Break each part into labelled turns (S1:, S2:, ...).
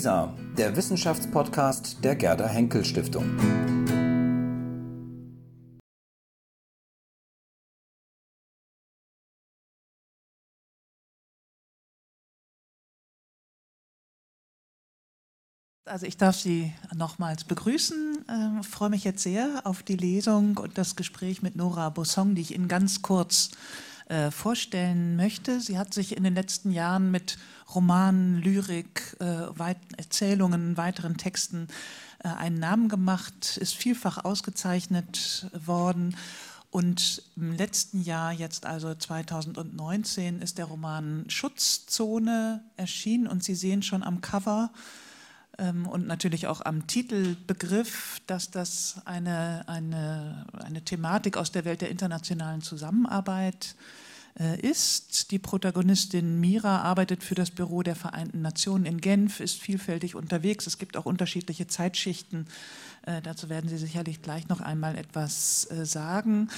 S1: WISA, der Wissenschaftspodcast der Gerda Henkel Stiftung.
S2: Also ich darf Sie nochmals begrüßen. Ich äh, freue mich jetzt sehr auf die Lesung und das Gespräch mit Nora Bossong, die ich Ihnen ganz kurz vorstellen möchte. Sie hat sich in den letzten Jahren mit Romanen, Lyrik, äh, Weit Erzählungen, weiteren Texten äh, einen Namen gemacht, ist vielfach ausgezeichnet worden. Und im letzten Jahr, jetzt also 2019, ist der Roman Schutzzone erschienen und Sie sehen schon am Cover und natürlich auch am Titelbegriff, dass das eine, eine, eine Thematik aus der Welt der internationalen Zusammenarbeit äh, ist. Die Protagonistin Mira arbeitet für das Büro der Vereinten Nationen in Genf, ist vielfältig unterwegs. Es gibt auch unterschiedliche Zeitschichten. Äh, dazu werden Sie sicherlich gleich noch einmal etwas äh, sagen.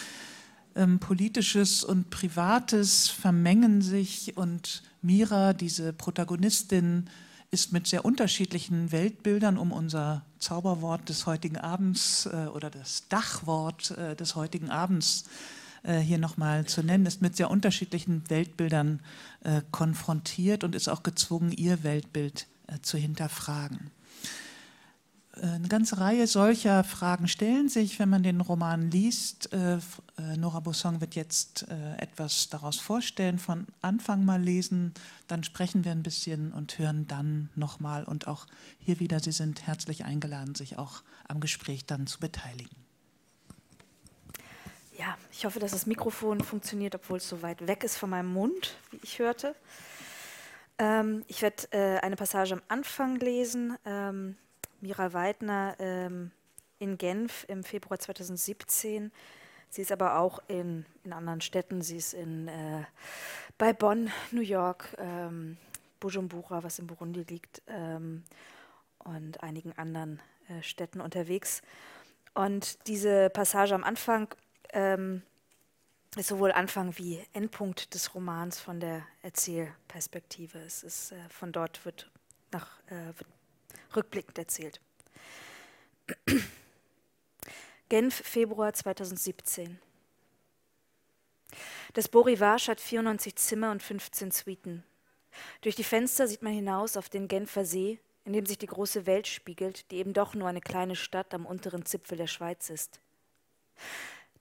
S2: Ähm, Politisches und Privates vermengen sich und Mira, diese Protagonistin, ist mit sehr unterschiedlichen Weltbildern, um unser Zauberwort des heutigen Abends äh, oder das Dachwort äh, des heutigen Abends äh, hier nochmal zu nennen, ist mit sehr unterschiedlichen Weltbildern äh, konfrontiert und ist auch gezwungen, ihr Weltbild äh, zu hinterfragen. Eine ganze Reihe solcher Fragen stellen sich, wenn man den Roman liest. Äh, äh, Nora Bossong wird jetzt äh, etwas daraus vorstellen, von Anfang mal lesen, dann sprechen wir ein bisschen und hören dann nochmal. Und auch hier wieder, Sie sind herzlich eingeladen, sich auch am Gespräch dann zu beteiligen.
S3: Ja, ich hoffe, dass das Mikrofon funktioniert, obwohl es so weit weg ist von meinem Mund, wie ich hörte. Ähm, ich werde eine Passage am Anfang lesen. Ähm, Mira Weidner ähm, in Genf im Februar 2017. Sie ist aber auch in, in anderen Städten. Sie ist in, äh, bei Bonn, New York, ähm, Bujumbura, was in Burundi liegt, ähm, und einigen anderen äh, Städten unterwegs. Und diese Passage am Anfang ähm, ist sowohl Anfang wie Endpunkt des Romans von der Erzählperspektive. Es ist, äh, von dort wird, nach, äh, wird rückblickend erzählt. Genf, Februar 2017. Das Beau Rivage hat 94 Zimmer und 15 Suiten. Durch die Fenster sieht man hinaus auf den Genfer See, in dem sich die große Welt spiegelt, die eben doch nur eine kleine Stadt am unteren Zipfel der Schweiz ist.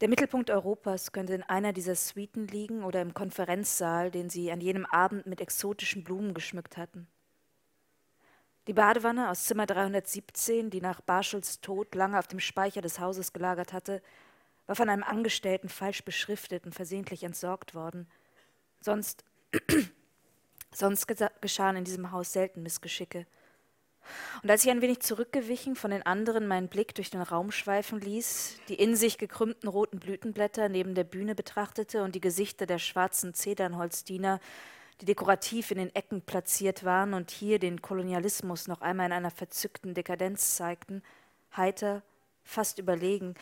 S3: Der Mittelpunkt Europas könnte in einer dieser Suiten liegen oder im Konferenzsaal, den sie an jenem Abend mit exotischen Blumen geschmückt hatten. Die Badewanne aus Zimmer 317, die nach Barschels Tod lange auf dem Speicher des Hauses gelagert hatte, war von einem Angestellten falsch beschriftet und versehentlich entsorgt worden. Sonst, sonst geschahen in diesem Haus selten Missgeschicke. Und als ich ein wenig zurückgewichen von den anderen meinen Blick durch den Raum schweifen ließ, die in sich gekrümmten roten Blütenblätter neben der Bühne betrachtete und die Gesichter der schwarzen Zedernholzdiener, die dekorativ in den Ecken platziert waren und hier den Kolonialismus noch einmal in einer verzückten Dekadenz zeigten, heiter, fast überlegen,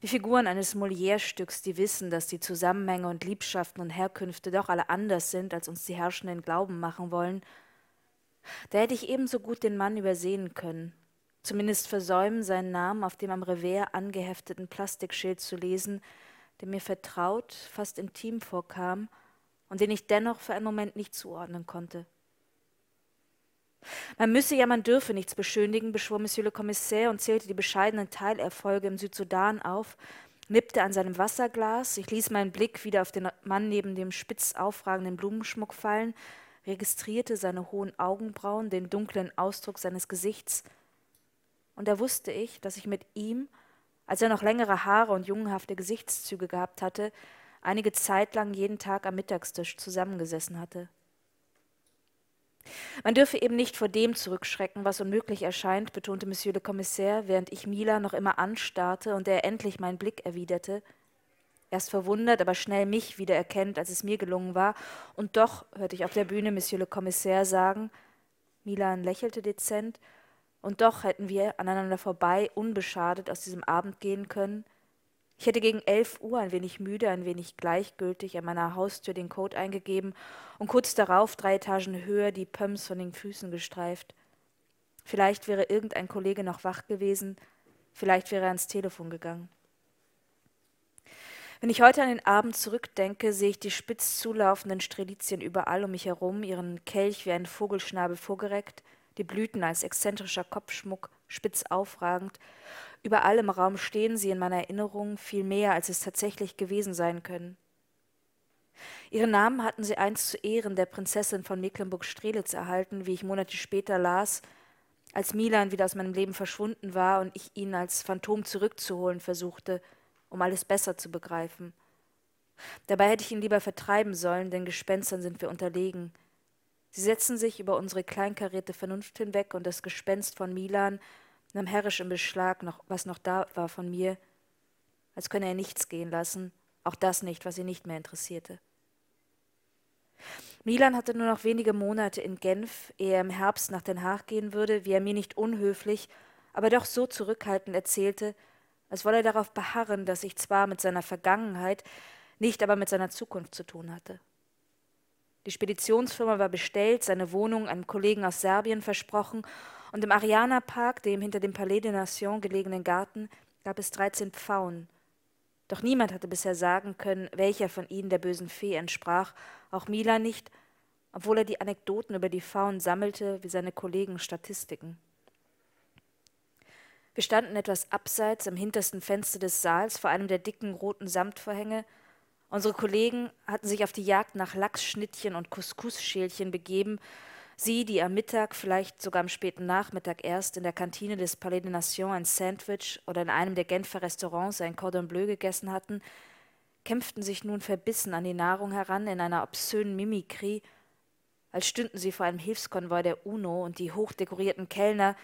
S3: wie Figuren eines Molière-Stücks, die wissen, dass die Zusammenhänge und Liebschaften und Herkünfte doch alle anders sind, als uns die Herrschenden glauben machen wollen, da hätte ich ebenso gut den Mann übersehen können, zumindest versäumen, seinen Namen auf dem am Revers angehefteten Plastikschild zu lesen, der mir vertraut, fast intim vorkam und den ich dennoch für einen Moment nicht zuordnen konnte. Man müsse ja, man dürfe nichts beschönigen, beschwor Monsieur le Commissaire und zählte die bescheidenen Teilerfolge im Südsudan auf, nippte an seinem Wasserglas, ich ließ meinen Blick wieder auf den Mann neben dem spitz aufragenden Blumenschmuck fallen, registrierte seine hohen Augenbrauen, den dunklen Ausdruck seines Gesichts, und da wusste ich, dass ich mit ihm, als er noch längere Haare und jungenhafte Gesichtszüge gehabt hatte, einige Zeit lang jeden Tag am Mittagstisch zusammengesessen hatte. Man dürfe eben nicht vor dem zurückschrecken, was unmöglich erscheint, betonte Monsieur le Commissaire, während ich Mila noch immer anstarrte und er endlich meinen Blick erwiderte. Erst verwundert, aber schnell mich wieder erkennt, als es mir gelungen war. Und doch, hörte ich auf der Bühne Monsieur le Commissaire sagen, Milan lächelte dezent, und doch hätten wir aneinander vorbei unbeschadet aus diesem Abend gehen können, ich hätte gegen elf Uhr ein wenig müde, ein wenig gleichgültig an meiner Haustür den Code eingegeben und kurz darauf drei Etagen höher die Pumps von den Füßen gestreift. Vielleicht wäre irgendein Kollege noch wach gewesen, vielleicht wäre er ans Telefon gegangen. Wenn ich heute an den Abend zurückdenke, sehe ich die spitz zulaufenden Strelizien überall um mich herum, ihren Kelch wie ein Vogelschnabel vorgereckt, die Blüten als exzentrischer Kopfschmuck spitz aufragend. Überall im Raum stehen sie in meiner Erinnerung viel mehr, als es tatsächlich gewesen sein können. Ihren Namen hatten sie einst zu Ehren der Prinzessin von Mecklenburg-Strelitz erhalten, wie ich Monate später las, als Milan wieder aus meinem Leben verschwunden war und ich ihn als Phantom zurückzuholen versuchte – um alles besser zu begreifen. Dabei hätte ich ihn lieber vertreiben sollen, denn Gespenstern sind wir unterlegen. Sie setzten sich über unsere kleinkarierte Vernunft hinweg, und das Gespenst von Milan nahm herrisch im Beschlag, noch, was noch da war von mir, als könne er nichts gehen lassen, auch das nicht, was ihn nicht mehr interessierte. Milan hatte nur noch wenige Monate in Genf, ehe er im Herbst nach Den Haag gehen würde, wie er mir nicht unhöflich, aber doch so zurückhaltend erzählte, als wolle er darauf beharren, dass ich zwar mit seiner Vergangenheit, nicht aber mit seiner Zukunft zu tun hatte. Die Speditionsfirma war bestellt, seine Wohnung einem Kollegen aus Serbien versprochen, und im Ariana Park, dem hinter dem Palais de Nation gelegenen Garten, gab es dreizehn Pfauen. Doch niemand hatte bisher sagen können, welcher von ihnen der bösen Fee entsprach, auch Mila nicht, obwohl er die Anekdoten über die Pfauen sammelte wie seine Kollegen Statistiken. Wir standen etwas abseits am hintersten Fenster des Saals vor einem der dicken roten Samtvorhänge. Unsere Kollegen hatten sich auf die Jagd nach Lachsschnittchen und Couscous-Schälchen begeben. Sie, die am Mittag, vielleicht sogar am späten Nachmittag erst in der Kantine des Palais de Nation ein Sandwich oder in einem der Genfer Restaurants ein Cordon Bleu gegessen hatten, kämpften sich nun verbissen an die Nahrung heran in einer obszönen Mimikrie, als stünden sie vor einem Hilfskonvoi der UNO und die hochdekorierten Kellner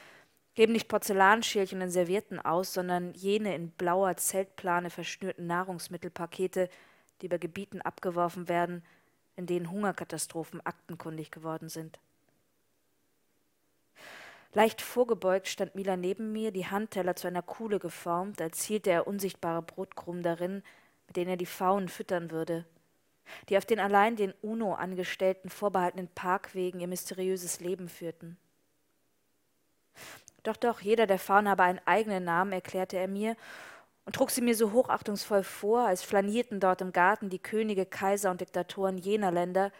S3: geben nicht Porzellanschälchen und Servietten aus, sondern jene in blauer Zeltplane verschnürten Nahrungsmittelpakete, die über Gebieten abgeworfen werden, in denen Hungerkatastrophen aktenkundig geworden sind. Leicht vorgebeugt stand Mila neben mir, die Handteller zu einer Kuhle geformt, als hielte er unsichtbare Brotkrumen darin, mit denen er die Pfauen füttern würde, die auf den allein den UNO-Angestellten vorbehaltenen Parkwegen ihr mysteriöses Leben führten. Doch, doch, jeder der Faunen habe einen eigenen Namen, erklärte er mir und trug sie mir so hochachtungsvoll vor, als flanierten dort im Garten die Könige, Kaiser und Diktatoren jener Länder,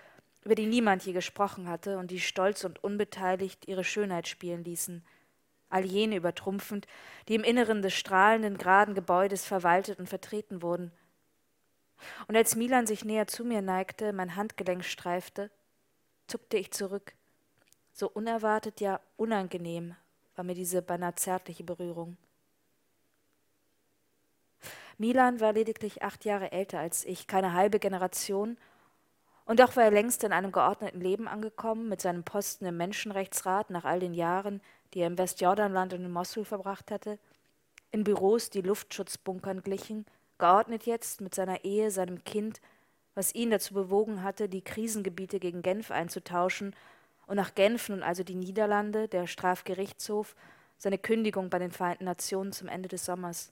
S3: über die niemand je gesprochen hatte und die stolz und unbeteiligt ihre Schönheit spielen ließen, all jene übertrumpfend, die im Inneren des strahlenden, geraden Gebäudes verwaltet und vertreten wurden. Und als Milan sich näher zu mir neigte, mein Handgelenk streifte, zuckte ich zurück, so unerwartet, ja unangenehm war mir diese beinahe zärtliche Berührung. Milan war lediglich acht Jahre älter als ich, keine halbe Generation, und doch war er längst in einem geordneten Leben angekommen, mit seinem Posten im Menschenrechtsrat nach all den Jahren, die er im Westjordanland und in Mosul verbracht hatte, in Büros, die Luftschutzbunkern glichen, geordnet jetzt mit seiner Ehe, seinem Kind, was ihn dazu bewogen hatte, die Krisengebiete gegen Genf einzutauschen und nach Genf nun also die Niederlande, der Strafgerichtshof, seine Kündigung bei den Vereinten Nationen zum Ende des Sommers.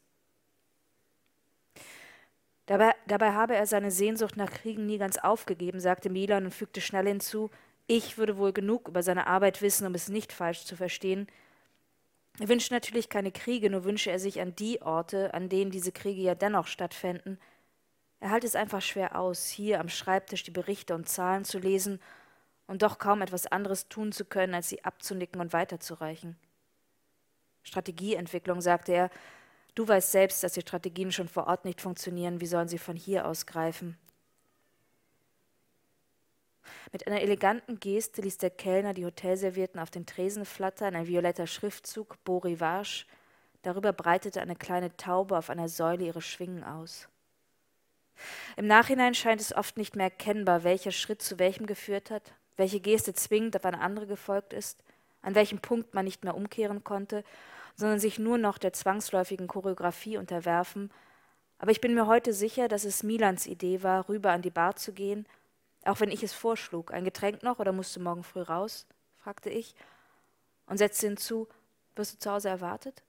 S3: Dabei, dabei habe er seine Sehnsucht nach Kriegen nie ganz aufgegeben, sagte Milan und fügte schnell hinzu, ich würde wohl genug über seine Arbeit wissen, um es nicht falsch zu verstehen. Er wünscht natürlich keine Kriege, nur wünsche er sich an die Orte, an denen diese Kriege ja dennoch stattfänden. Er halte es einfach schwer aus, hier am Schreibtisch die Berichte und Zahlen zu lesen und doch kaum etwas anderes tun zu können, als sie abzunicken und weiterzureichen. Strategieentwicklung, sagte er, du weißt selbst, dass die Strategien schon vor Ort nicht funktionieren, wie sollen sie von hier aus greifen? Mit einer eleganten Geste ließ der Kellner die Hotelservierten auf den Tresen flattern, ein violetter Schriftzug, Beau Rivage, darüber breitete eine kleine Taube auf einer Säule ihre Schwingen aus. Im Nachhinein scheint es oft nicht mehr erkennbar, welcher Schritt zu welchem geführt hat, welche Geste zwingend auf eine andere gefolgt ist, an welchem Punkt man nicht mehr umkehren konnte, sondern sich nur noch der zwangsläufigen Choreografie unterwerfen. Aber ich bin mir heute sicher, dass es Milans Idee war, rüber an die Bar zu gehen, auch wenn ich es vorschlug. Ein Getränk noch oder musst du morgen früh raus? fragte ich und setzte hinzu, wirst du zu Hause erwartet?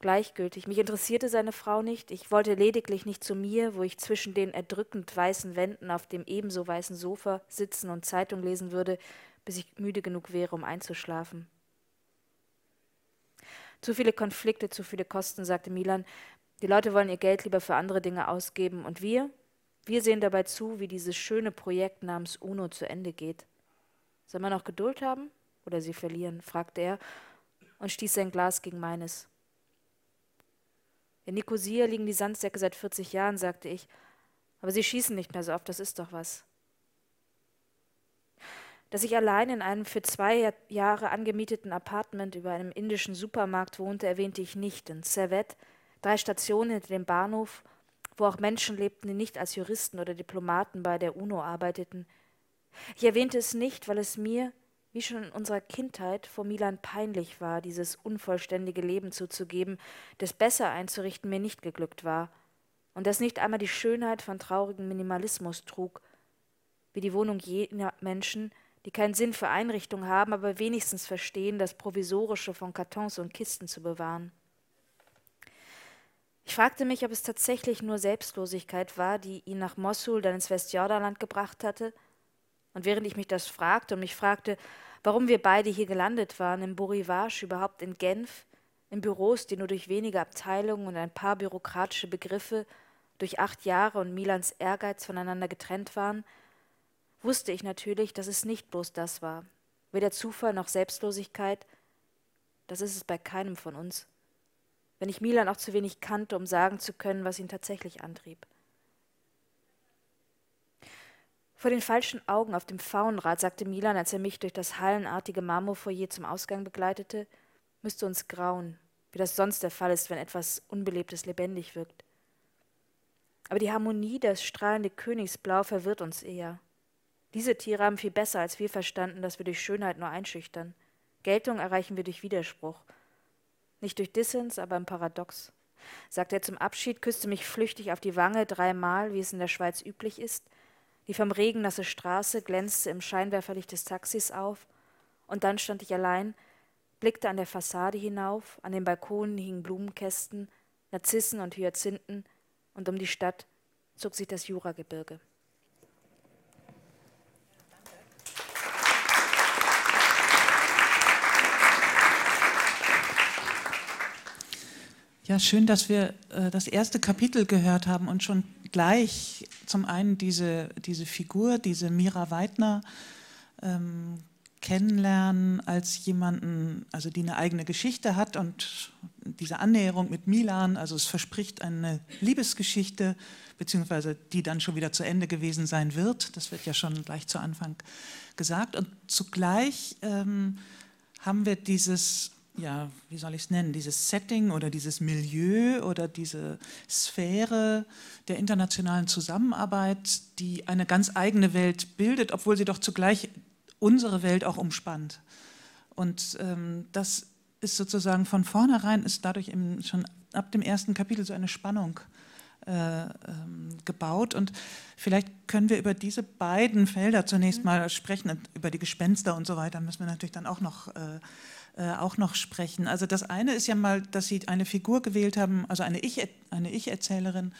S3: Gleichgültig, mich interessierte seine Frau nicht, ich wollte lediglich nicht zu mir, wo ich zwischen den erdrückend weißen Wänden auf dem ebenso weißen Sofa sitzen und Zeitung lesen würde, bis ich müde genug wäre, um einzuschlafen. Zu viele Konflikte, zu viele Kosten, sagte Milan. Die Leute wollen ihr Geld lieber für andere Dinge ausgeben. Und wir? Wir sehen dabei zu, wie dieses schöne Projekt namens UNO zu Ende geht. Soll man noch Geduld haben oder sie verlieren? fragte er und stieß sein Glas gegen meines. In Nikosia liegen die Sandsäcke seit 40 Jahren, sagte ich, aber sie schießen nicht mehr so oft, das ist doch was. Dass ich allein in einem für zwei Jahre angemieteten Apartment über einem indischen Supermarkt wohnte, erwähnte ich nicht. In Servette, drei Stationen hinter dem Bahnhof, wo auch Menschen lebten, die nicht als Juristen oder Diplomaten bei der UNO arbeiteten. Ich erwähnte es nicht, weil es mir, wie schon in unserer Kindheit, vor Milan peinlich war, dieses unvollständige Leben zuzugeben, das besser einzurichten mir nicht geglückt war, und das nicht einmal die Schönheit von traurigem Minimalismus trug, wie die Wohnung jener Menschen, die keinen Sinn für Einrichtungen haben, aber wenigstens verstehen, das Provisorische von Kartons und Kisten zu bewahren. Ich fragte mich, ob es tatsächlich nur Selbstlosigkeit war, die ihn nach Mossul, dann ins Westjordanland gebracht hatte. Und während ich mich das fragte und mich fragte, warum wir beide hier gelandet waren, im Borivage, überhaupt in Genf, in Büros, die nur durch wenige Abteilungen und ein paar bürokratische Begriffe, durch acht Jahre und Milans Ehrgeiz voneinander getrennt waren, wusste ich natürlich, dass es nicht bloß das war, weder Zufall noch Selbstlosigkeit, das ist es bei keinem von uns wenn ich Milan auch zu wenig kannte, um sagen zu können, was ihn tatsächlich antrieb. Vor den falschen Augen auf dem Faunrad, sagte Milan, als er mich durch das hallenartige Marmorfoyer zum Ausgang begleitete, müsste uns grauen, wie das sonst der Fall ist, wenn etwas Unbelebtes lebendig wirkt. Aber die Harmonie, das strahlende Königsblau verwirrt uns eher. Diese Tiere haben viel besser als wir verstanden, dass wir durch Schönheit nur einschüchtern. Geltung erreichen wir durch Widerspruch – nicht durch Dissens, aber im Paradox. Sagte er zum Abschied, küsste mich flüchtig auf die Wange dreimal, wie es in der Schweiz üblich ist. Die vom Regen nasse Straße glänzte im Scheinwerferlicht des Taxis auf, und dann stand ich allein, blickte an der Fassade hinauf, an den Balkonen hingen Blumenkästen, Narzissen und Hyazinthen, und um die Stadt zog sich das Juragebirge.
S2: Ja, schön, dass wir äh, das erste Kapitel gehört haben und schon gleich zum einen diese, diese Figur, diese Mira Weidner, ähm, kennenlernen als jemanden, also die eine eigene Geschichte hat und diese Annäherung mit Milan, also es verspricht eine Liebesgeschichte, beziehungsweise die dann schon wieder zu Ende gewesen sein wird. Das wird ja schon gleich zu Anfang gesagt. Und zugleich ähm, haben wir dieses ja, wie soll ich es nennen, dieses Setting oder dieses Milieu oder diese Sphäre der internationalen Zusammenarbeit, die eine ganz eigene Welt bildet, obwohl sie doch zugleich unsere Welt auch umspannt. Und ähm, das ist sozusagen von vornherein, ist dadurch eben schon ab dem ersten Kapitel so eine Spannung äh, ähm, gebaut. Und vielleicht können wir über diese beiden Felder zunächst mal sprechen, über die Gespenster und so weiter müssen wir natürlich dann auch noch äh, äh, auch noch sprechen. Also das eine ist ja mal, dass Sie eine Figur gewählt haben, also eine Ich, eine Ich-Erzählerin,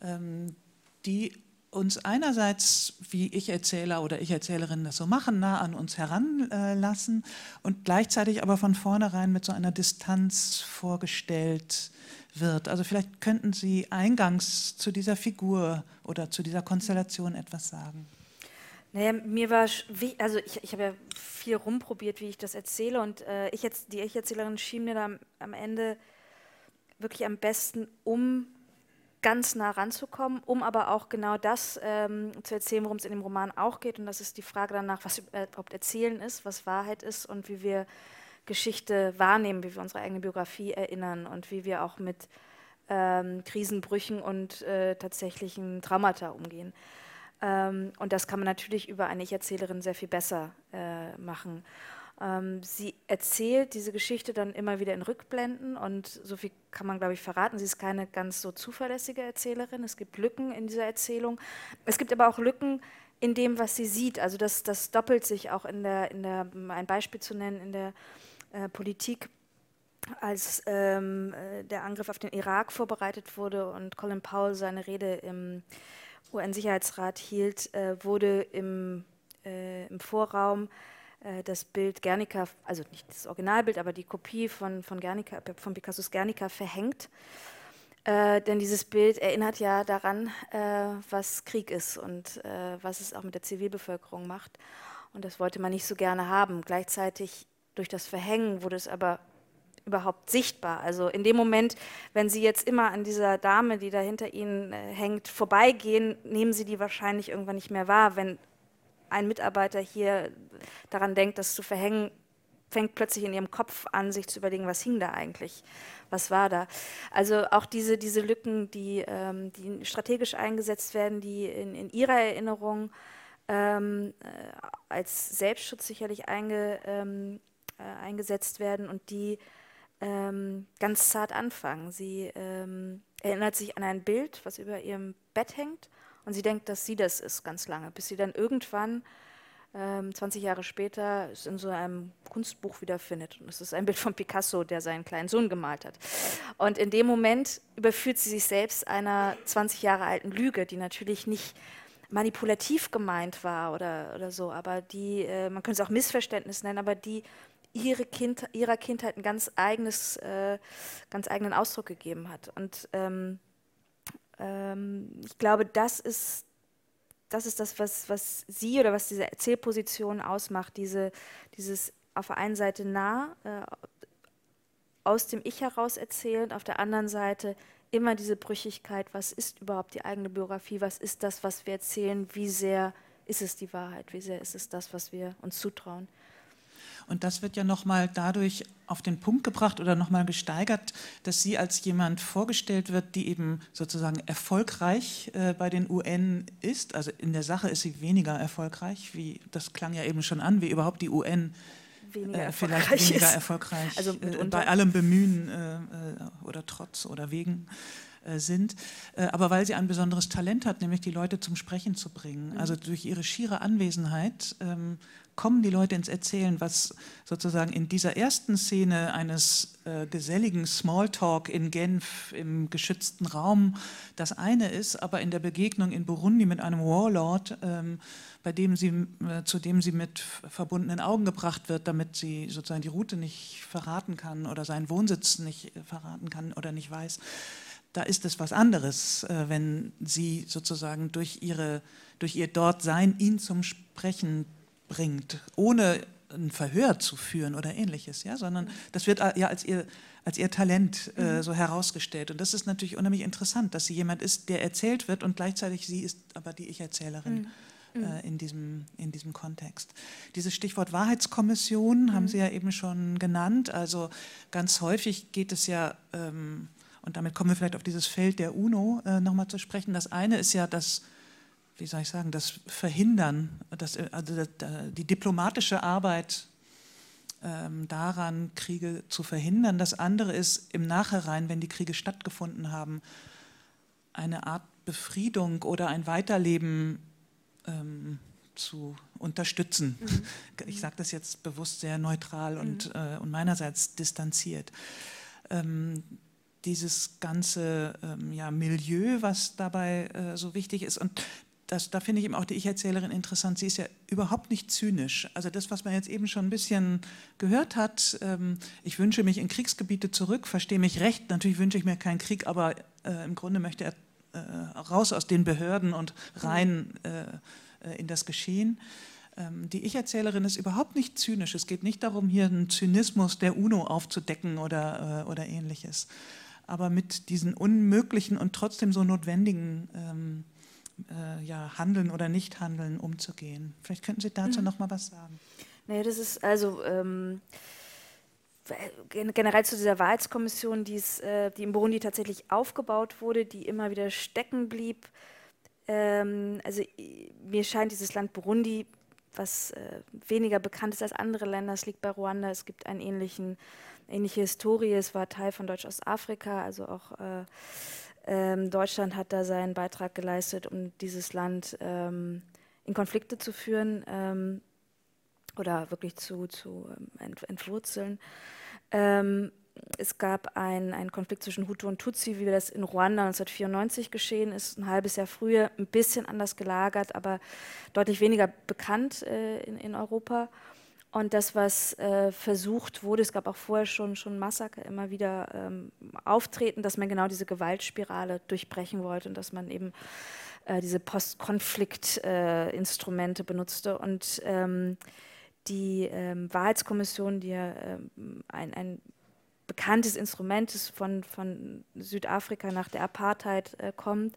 S2: ähm, die uns einerseits, wie Ich-Erzähler oder Ich-Erzählerinnen das so machen, nah an uns heranlassen und gleichzeitig aber von vornherein mit so einer Distanz vorgestellt wird. Also vielleicht könnten Sie eingangs zu dieser Figur oder zu dieser Konstellation etwas sagen.
S3: Naja, mir war, also ich, ich habe ja viel rumprobiert, wie ich das erzähle und äh, ich jetzt, die Ich-Erzählerin schien mir dann am Ende wirklich am besten, um ganz nah ranzukommen, um aber auch genau das ähm, zu erzählen, worum es in dem Roman auch geht. Und das ist die Frage danach, was überhaupt Erzählen ist, was Wahrheit ist und wie wir Geschichte wahrnehmen, wie wir unsere eigene Biografie erinnern und wie wir auch mit ähm, Krisenbrüchen und äh, tatsächlichen Traumata umgehen. Ähm, und das kann man natürlich über eine Ich-Erzählerin sehr viel besser äh, machen. Ähm, sie erzählt diese Geschichte dann immer wieder in Rückblenden und so viel kann man, glaube ich, verraten. Sie ist keine ganz so zuverlässige Erzählerin. Es gibt Lücken in dieser Erzählung. Es gibt aber auch Lücken in dem, was sie sieht. Also das, das doppelt sich auch in der, in der, ein Beispiel zu nennen, in der äh, Politik als ähm, äh, der Angriff auf den Irak vorbereitet wurde und Colin Powell seine Rede im UN-Sicherheitsrat hielt, äh, wurde im, äh, im Vorraum äh, das Bild Guernica, also nicht das Originalbild, aber die Kopie von, von, Guernica, von Picassos Guernica verhängt. Äh, denn dieses Bild erinnert ja daran, äh, was Krieg ist und äh, was es auch mit der Zivilbevölkerung macht. Und das wollte man nicht so gerne haben. Gleichzeitig durch das Verhängen wurde es aber überhaupt sichtbar. Also in dem Moment, wenn Sie jetzt immer an dieser Dame, die da hinter Ihnen äh, hängt, vorbeigehen, nehmen Sie die wahrscheinlich irgendwann nicht mehr wahr. Wenn ein Mitarbeiter hier daran denkt, das zu verhängen, fängt plötzlich in ihrem Kopf an, sich zu überlegen, was hing da eigentlich, was war da. Also auch diese, diese Lücken, die, ähm, die strategisch eingesetzt werden, die in, in ihrer Erinnerung ähm, äh, als Selbstschutz sicherlich einge, ähm, äh, eingesetzt werden und die ähm, ganz zart anfangen. Sie ähm, erinnert sich an ein Bild, was über ihrem Bett hängt und sie denkt, dass sie das ist, ganz lange, bis sie dann irgendwann, ähm, 20 Jahre später, es in so einem Kunstbuch wiederfindet. Und es ist ein Bild von Picasso, der seinen kleinen Sohn gemalt hat. Und in dem Moment überführt sie sich selbst einer 20 Jahre alten Lüge, die natürlich nicht manipulativ gemeint war oder, oder so, aber die, äh, man könnte es auch Missverständnis nennen, aber die ihre kind, ihrer Kindheit einen ganz, eigenes, äh, ganz eigenen Ausdruck gegeben hat. Und ähm, ähm, ich glaube, das ist, das ist das, was, was sie oder was diese Erzählposition ausmacht, diese, dieses auf der einen Seite nah, äh, aus dem Ich heraus erzählen, auf der anderen Seite immer diese Brüchigkeit, was ist überhaupt die eigene Biografie, was ist das, was wir erzählen, wie sehr ist es die Wahrheit, wie sehr ist es das, was wir uns zutrauen.
S2: Und das wird ja nochmal dadurch auf den Punkt gebracht oder nochmal gesteigert, dass sie als jemand vorgestellt wird, die eben sozusagen erfolgreich äh, bei den UN ist. Also in der Sache ist sie weniger erfolgreich, wie das klang ja eben schon an, wie überhaupt die UN weniger äh, vielleicht weniger ist. erfolgreich also äh, bei allem Bemühen äh, äh, oder trotz oder wegen äh, sind, aber weil sie ein besonderes Talent hat, nämlich die Leute zum Sprechen zu bringen. Mhm. Also durch ihre schiere Anwesenheit ähm, kommen die Leute ins Erzählen, was sozusagen in dieser ersten Szene eines äh, geselligen Smalltalk in Genf im geschützten Raum das eine ist, aber in der Begegnung in Burundi mit einem Warlord, ähm, bei dem sie, äh, zu dem sie mit verbundenen Augen gebracht wird, damit sie sozusagen die Route nicht verraten kann oder seinen Wohnsitz nicht äh, verraten kann oder nicht weiß, da ist es was anderes, äh, wenn sie sozusagen durch, ihre, durch ihr Dortsein ihn zum Sprechen bringt, ohne ein Verhör zu führen oder ähnliches, ja, sondern das wird ja als ihr, als ihr Talent äh, mhm. so herausgestellt. Und das ist natürlich unheimlich interessant, dass sie jemand ist, der erzählt wird und gleichzeitig sie ist aber die Ich-Erzählerin. Mhm. Äh, in, diesem, in diesem Kontext. Dieses Stichwort Wahrheitskommission mhm. haben Sie ja eben schon genannt. Also ganz häufig geht es ja, ähm, und damit kommen wir vielleicht auf dieses Feld der UNO äh, nochmal zu sprechen. Das eine ist ja, dass wie soll ich sagen, das Verhindern, das, also die diplomatische Arbeit ähm, daran, Kriege zu verhindern. Das andere ist im Nachhinein, wenn die Kriege stattgefunden haben, eine Art Befriedung oder ein Weiterleben ähm, zu unterstützen. Mhm. Ich sage das jetzt bewusst sehr neutral mhm. und, äh, und meinerseits distanziert. Ähm, dieses ganze ähm, ja, Milieu, was dabei äh, so wichtig ist. Und das, da finde ich eben auch die Ich-Erzählerin interessant. Sie ist ja überhaupt nicht zynisch. Also das, was man jetzt eben schon ein bisschen gehört hat, ähm, ich wünsche mich in Kriegsgebiete zurück, verstehe mich recht. Natürlich wünsche ich mir keinen Krieg, aber äh, im Grunde möchte er äh, raus aus den Behörden und rein äh, äh in das Geschehen. Ähm, die Ich-Erzählerin ist überhaupt nicht zynisch. Es geht nicht darum, hier einen Zynismus der UNO aufzudecken oder, äh, oder ähnliches. Aber mit diesen unmöglichen und trotzdem so notwendigen ähm, äh, ja, Handeln oder Nicht-Handeln umzugehen. Vielleicht könnten Sie dazu mhm. noch mal was sagen.
S3: Nee, das ist also ähm, generell zu dieser Wahrheitskommission, die, äh, die in Burundi tatsächlich aufgebaut wurde, die immer wieder stecken blieb. Ähm, also mir scheint dieses Land Burundi, was äh, weniger bekannt ist als andere Länder, es liegt bei Ruanda, es gibt einen ähnlichen, ähnliche Historie, es war Teil von Deutsch-Ostafrika, also auch äh, ähm, Deutschland hat da seinen Beitrag geleistet, um dieses Land ähm, in Konflikte zu führen ähm, oder wirklich zu, zu ähm, ent, entwurzeln. Ähm, es gab einen Konflikt zwischen Hutu und Tutsi, wie das in Ruanda 1994 geschehen ist, ein halbes Jahr früher, ein bisschen anders gelagert, aber deutlich weniger bekannt äh, in, in Europa. Und das, was äh, versucht wurde, es gab auch vorher schon, schon Massaker immer wieder ähm, auftreten, dass man genau diese Gewaltspirale durchbrechen wollte und dass man eben äh, diese Postkonfliktinstrumente äh, benutzte. Und ähm, die ähm, Wahrheitskommission, die ja ähm, ein, ein bekanntes Instrument ist, von, von Südafrika nach der Apartheid äh, kommt,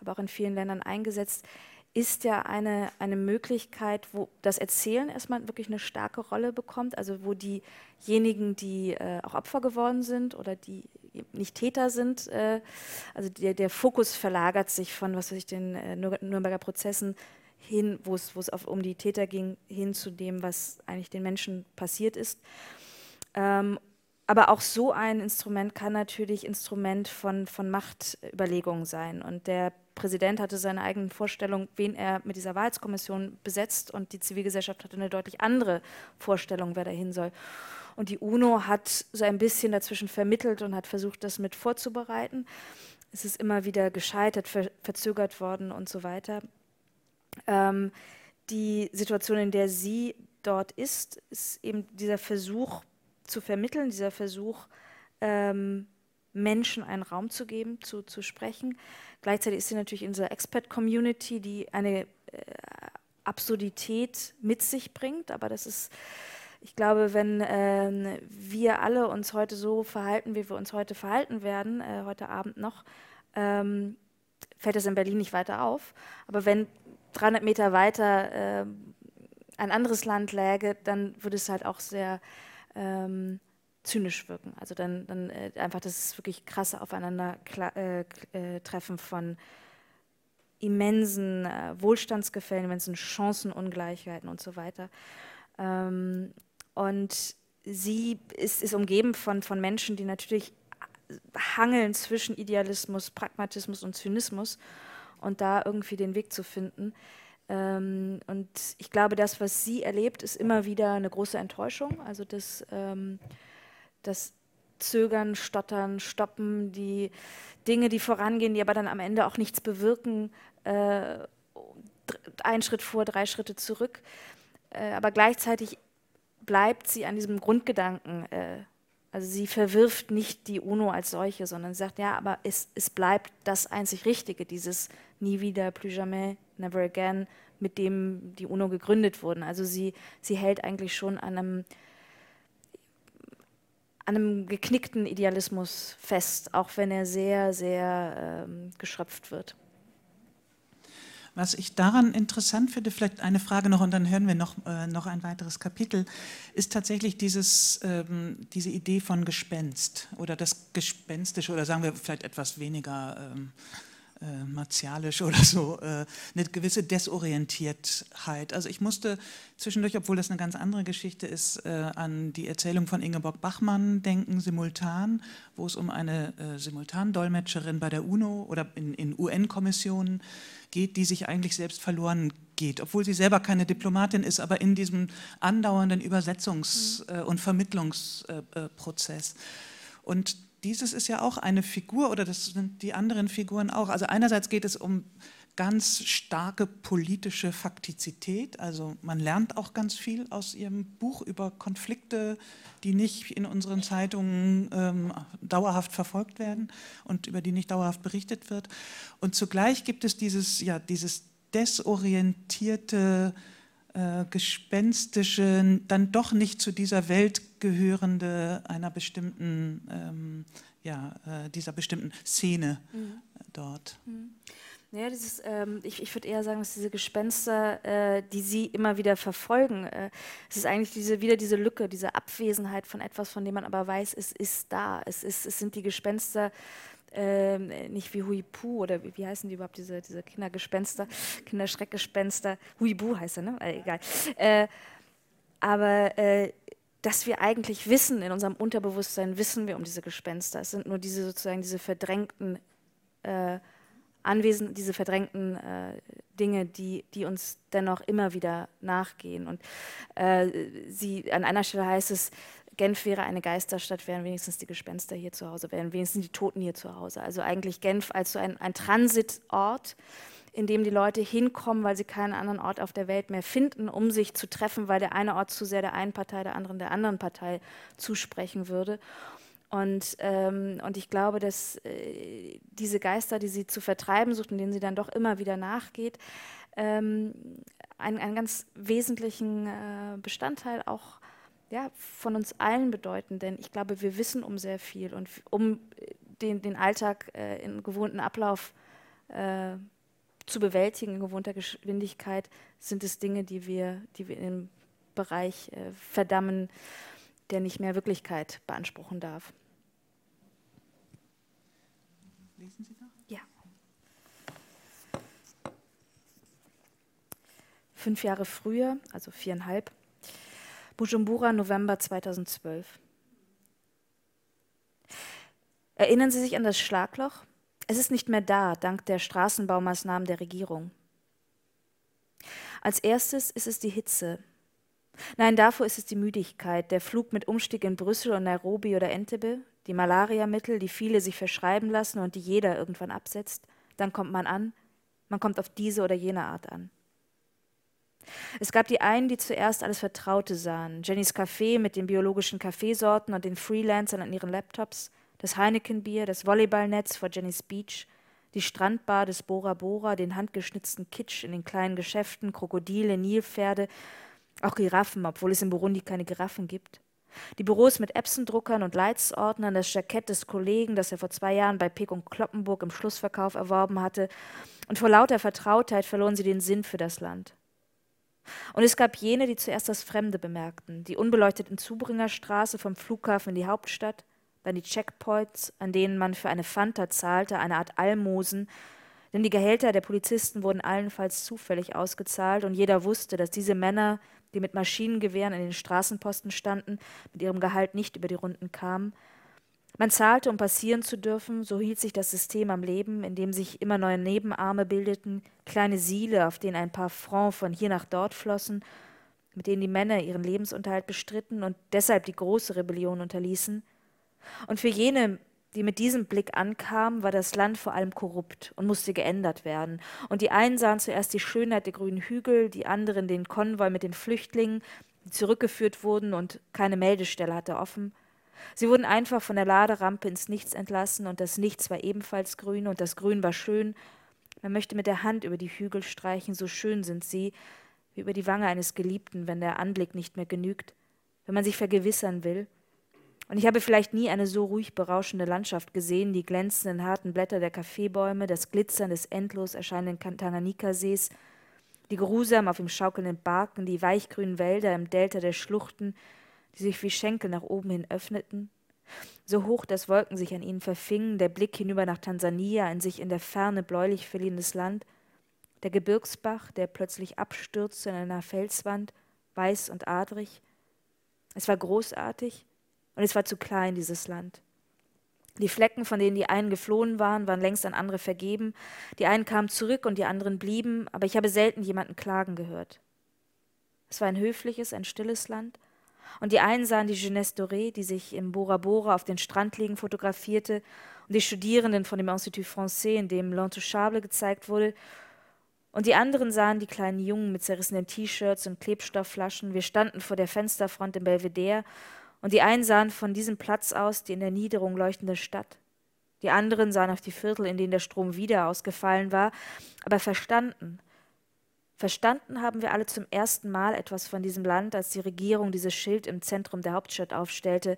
S3: aber auch in vielen Ländern eingesetzt, ist ja eine, eine Möglichkeit, wo das Erzählen erstmal wirklich eine starke Rolle bekommt, also wo diejenigen, die äh, auch Opfer geworden sind oder die nicht Täter sind, äh, also der, der Fokus verlagert sich von, was weiß ich, den äh, Nürnberger Prozessen hin, wo es, um die Täter ging, hin zu dem, was eigentlich den Menschen passiert ist. Ähm, aber auch so ein Instrument kann natürlich Instrument von, von Machtüberlegungen sein. Und der Präsident hatte seine eigenen Vorstellungen, wen er mit dieser Wahrheitskommission besetzt und die Zivilgesellschaft hatte eine deutlich andere Vorstellung, wer dahin soll. Und die UNO hat so ein bisschen dazwischen vermittelt und hat versucht, das mit vorzubereiten. Es ist immer wieder gescheitert, ver verzögert worden und so weiter. Ähm, die Situation, in der sie dort ist, ist eben dieser Versuch, zu vermitteln, dieser Versuch, ähm, Menschen einen Raum zu geben, zu, zu sprechen. Gleichzeitig ist sie natürlich in dieser Expert-Community, die eine äh, Absurdität mit sich bringt, aber das ist, ich glaube, wenn äh, wir alle uns heute so verhalten, wie wir uns heute verhalten werden, äh, heute Abend noch, ähm, fällt es in Berlin nicht weiter auf. Aber wenn 300 Meter weiter äh, ein anderes Land läge, dann würde es halt auch sehr ähm, zynisch wirken. Also dann, dann äh, einfach das wirklich krasse Aufeinandertreffen äh, von immensen äh, Wohlstandsgefällen, immensen Chancenungleichheiten und so weiter. Ähm, und sie ist, ist umgeben von, von Menschen, die natürlich hangeln zwischen Idealismus, Pragmatismus und Zynismus und da irgendwie den Weg zu finden, ähm, und ich glaube, das, was sie erlebt, ist immer wieder eine große Enttäuschung. Also das, ähm, das Zögern, Stottern, Stoppen, die Dinge, die vorangehen, die aber dann am Ende auch nichts bewirken. Äh, ein Schritt vor, drei Schritte zurück. Äh, aber gleichzeitig bleibt sie an diesem Grundgedanken. Äh, also sie verwirft nicht die UNO als solche, sondern sagt, ja, aber es, es bleibt das einzig Richtige, dieses nie wieder, plus jamais, never again, mit dem die UNO gegründet wurden. Also sie, sie hält eigentlich schon an einem, an einem geknickten Idealismus fest, auch wenn er sehr, sehr ähm, geschröpft wird.
S2: Was ich daran interessant finde, vielleicht eine Frage noch und dann hören wir noch, äh, noch ein weiteres Kapitel, ist tatsächlich dieses, ähm, diese Idee von Gespenst oder das Gespenstische oder sagen wir vielleicht etwas weniger ähm, äh, martialisch oder so, äh, eine gewisse Desorientiertheit. Also ich musste zwischendurch, obwohl das eine ganz andere Geschichte ist, äh, an die Erzählung von Ingeborg Bachmann denken, simultan, wo es um eine äh, Simultandolmetscherin bei der UNO oder in, in UN-Kommissionen geht, die sich eigentlich selbst verloren geht, obwohl sie selber keine Diplomatin ist, aber in diesem andauernden Übersetzungs- mhm. und Vermittlungsprozess. Und dieses ist ja auch eine Figur oder das sind die anderen Figuren auch. Also einerseits geht es um ganz starke politische Faktizität. Also man lernt auch ganz viel aus ihrem Buch über Konflikte, die nicht in unseren Zeitungen ähm, dauerhaft verfolgt werden und über die nicht dauerhaft berichtet wird. Und zugleich gibt es dieses, ja, dieses desorientierte, äh, gespenstische, dann doch nicht zu dieser Welt gehörende einer bestimmten, ähm, ja, äh, dieser bestimmten Szene mhm. dort.
S3: Mhm. Ja, dieses, ähm, ich, ich würde eher sagen, dass diese Gespenster, äh, die sie immer wieder verfolgen, äh, es ist eigentlich diese, wieder diese Lücke, diese Abwesenheit von etwas, von dem man aber weiß, es ist da. Es, ist, es sind die Gespenster, äh, nicht wie Huipu oder wie, wie, heißen die überhaupt, diese, diese Kindergespenster, Kinderschreckgespenster. Huibu heißt er, ne? Äh, egal. Äh, aber äh, dass wir eigentlich wissen, in unserem Unterbewusstsein wissen wir um diese Gespenster. Es sind nur diese sozusagen diese verdrängten äh, Anwesen, diese verdrängten äh, Dinge, die, die uns dennoch immer wieder nachgehen. Und äh, sie, an einer Stelle heißt es, Genf wäre eine Geisterstadt, wären wenigstens die Gespenster hier zu Hause, wären wenigstens die Toten hier zu Hause. Also eigentlich Genf als so ein, ein Transitort, in dem die Leute hinkommen, weil sie keinen anderen Ort auf der Welt mehr finden, um sich zu treffen, weil der eine Ort zu sehr der einen Partei, der anderen der anderen Partei zusprechen würde. Und, ähm, und ich glaube, dass äh, diese Geister, die sie zu vertreiben sucht und denen sie dann doch immer wieder nachgeht, ähm, einen, einen ganz wesentlichen äh, Bestandteil auch ja, von uns allen bedeuten. Denn ich glaube, wir wissen um sehr viel und um den, den Alltag äh, in gewohnten Ablauf äh, zu bewältigen in gewohnter Geschwindigkeit, sind es Dinge, die wir, die wir im Bereich äh, verdammen, der nicht mehr Wirklichkeit beanspruchen darf. Lesen Sie noch? Ja. Fünf Jahre früher, also viereinhalb, Bujumbura, November 2012. Erinnern Sie sich an das Schlagloch? Es ist nicht mehr da, dank der Straßenbaumaßnahmen der Regierung. Als erstes ist es die Hitze. Nein, davor ist es die Müdigkeit, der Flug mit Umstieg in Brüssel und Nairobi oder Entebbe, die Malariamittel, die viele sich verschreiben lassen und die jeder irgendwann absetzt. Dann kommt man an, man kommt auf diese oder jene Art an. Es gab die einen, die zuerst alles Vertraute sahen. Jennys Café mit den biologischen Kaffeesorten und den Freelancern an ihren Laptops – das Heinekenbier, das Volleyballnetz vor Jennys Beach, die Strandbar des Bora Bora, den handgeschnitzten Kitsch in den kleinen Geschäften, Krokodile, Nilpferde, auch Giraffen, obwohl es in Burundi keine Giraffen gibt. Die Büros mit Epsendruckern und Leitsordnern, das Jackett des Kollegen, das er vor zwei Jahren bei Peck und Kloppenburg im Schlussverkauf erworben hatte, und vor lauter Vertrautheit verloren sie den Sinn für das Land. Und es gab jene, die zuerst das Fremde bemerkten, die unbeleuchteten Zubringerstraße vom Flughafen in die Hauptstadt, dann die Checkpoints, an denen man für eine Fanta zahlte, eine Art Almosen, denn die Gehälter der Polizisten wurden allenfalls zufällig ausgezahlt und jeder wusste, dass diese Männer, die mit Maschinengewehren an den Straßenposten standen, mit ihrem Gehalt nicht über die Runden kamen. Man zahlte, um passieren zu dürfen, so hielt sich das System am Leben, in dem sich immer neue Nebenarme bildeten, kleine Siele, auf denen ein paar Francs von hier nach dort flossen, mit denen die Männer ihren Lebensunterhalt bestritten und deshalb die große Rebellion unterließen. Und für jene, die mit diesem Blick ankamen, war das Land vor allem korrupt und musste geändert werden. Und die einen sahen zuerst die Schönheit der grünen Hügel, die anderen den Konvoi mit den Flüchtlingen, die zurückgeführt wurden und keine Meldestelle hatte offen. Sie wurden einfach von der Laderampe ins Nichts entlassen und das Nichts war ebenfalls grün und das Grün war schön. Man möchte mit der Hand über die Hügel streichen, so schön sind sie, wie über die Wange eines Geliebten, wenn der Anblick nicht mehr genügt, wenn man sich vergewissern will, und ich habe vielleicht nie eine so ruhig berauschende Landschaft gesehen, die glänzenden harten Blätter der Kaffeebäume, das Glitzern des endlos erscheinenden Tanganjika-Sees, die geruhsam auf ihm schaukelnden Barken, die weichgrünen Wälder im Delta der Schluchten, die sich wie Schenkel nach oben hin öffneten, so hoch, dass Wolken sich an ihnen verfingen, der Blick hinüber nach Tansania, ein sich in der Ferne bläulich verliehendes Land, der Gebirgsbach, der plötzlich abstürzte in einer Felswand, weiß und adrig. Es war großartig, und es war zu klein, dieses Land. Die Flecken, von denen die einen geflohen waren, waren längst an andere vergeben. Die einen kamen zurück und die anderen blieben, aber ich habe selten jemanden klagen gehört. Es war ein höfliches, ein stilles Land. Und die einen sahen die Jeunesse Dorée, die sich im Bora Bora auf den Strand liegen fotografierte, und die Studierenden von dem Institut Français, in dem L'Intouchable gezeigt wurde. Und die anderen sahen die kleinen Jungen mit zerrissenen T-Shirts und Klebstoffflaschen. Wir standen vor der Fensterfront im Belvedere und die einen sahen von diesem Platz aus die in der Niederung leuchtende Stadt. Die anderen sahen auf die Viertel, in denen der Strom wieder ausgefallen war, aber verstanden. Verstanden haben wir alle zum ersten Mal etwas von diesem Land, als die Regierung dieses Schild im Zentrum der Hauptstadt aufstellte,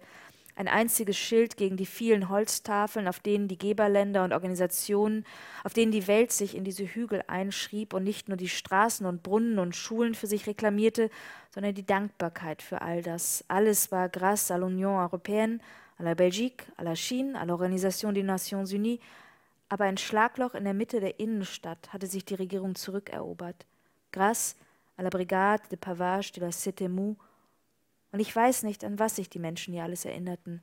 S3: ein einziges Schild gegen die vielen Holztafeln, auf denen die Geberländer und Organisationen, auf denen die Welt sich in diese Hügel einschrieb und nicht nur die Straßen und Brunnen und Schulen für sich reklamierte, sondern die Dankbarkeit für all das. Alles war grâce à l'Union européenne, à la Belgique, à la Chine, à l'Organisation des Nations Unies, aber ein Schlagloch in der Mitte der Innenstadt hatte sich die Regierung zurückerobert. Grâce à la Brigade de Pavage de la Cité Mou und ich weiß nicht, an was sich die Menschen hier alles erinnerten,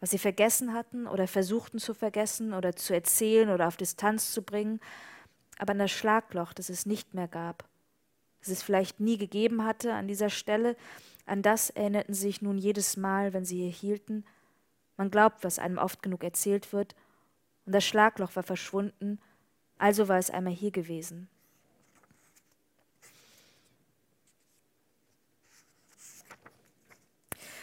S3: was sie vergessen hatten oder versuchten zu vergessen oder zu erzählen oder auf Distanz zu bringen, aber an das Schlagloch, das es nicht mehr gab, das es vielleicht nie gegeben hatte an dieser Stelle, an das erinnerten sich nun jedes Mal, wenn sie hier hielten. Man glaubt, was einem oft genug erzählt wird, und das Schlagloch war verschwunden, Also war es einmal hier gewesen.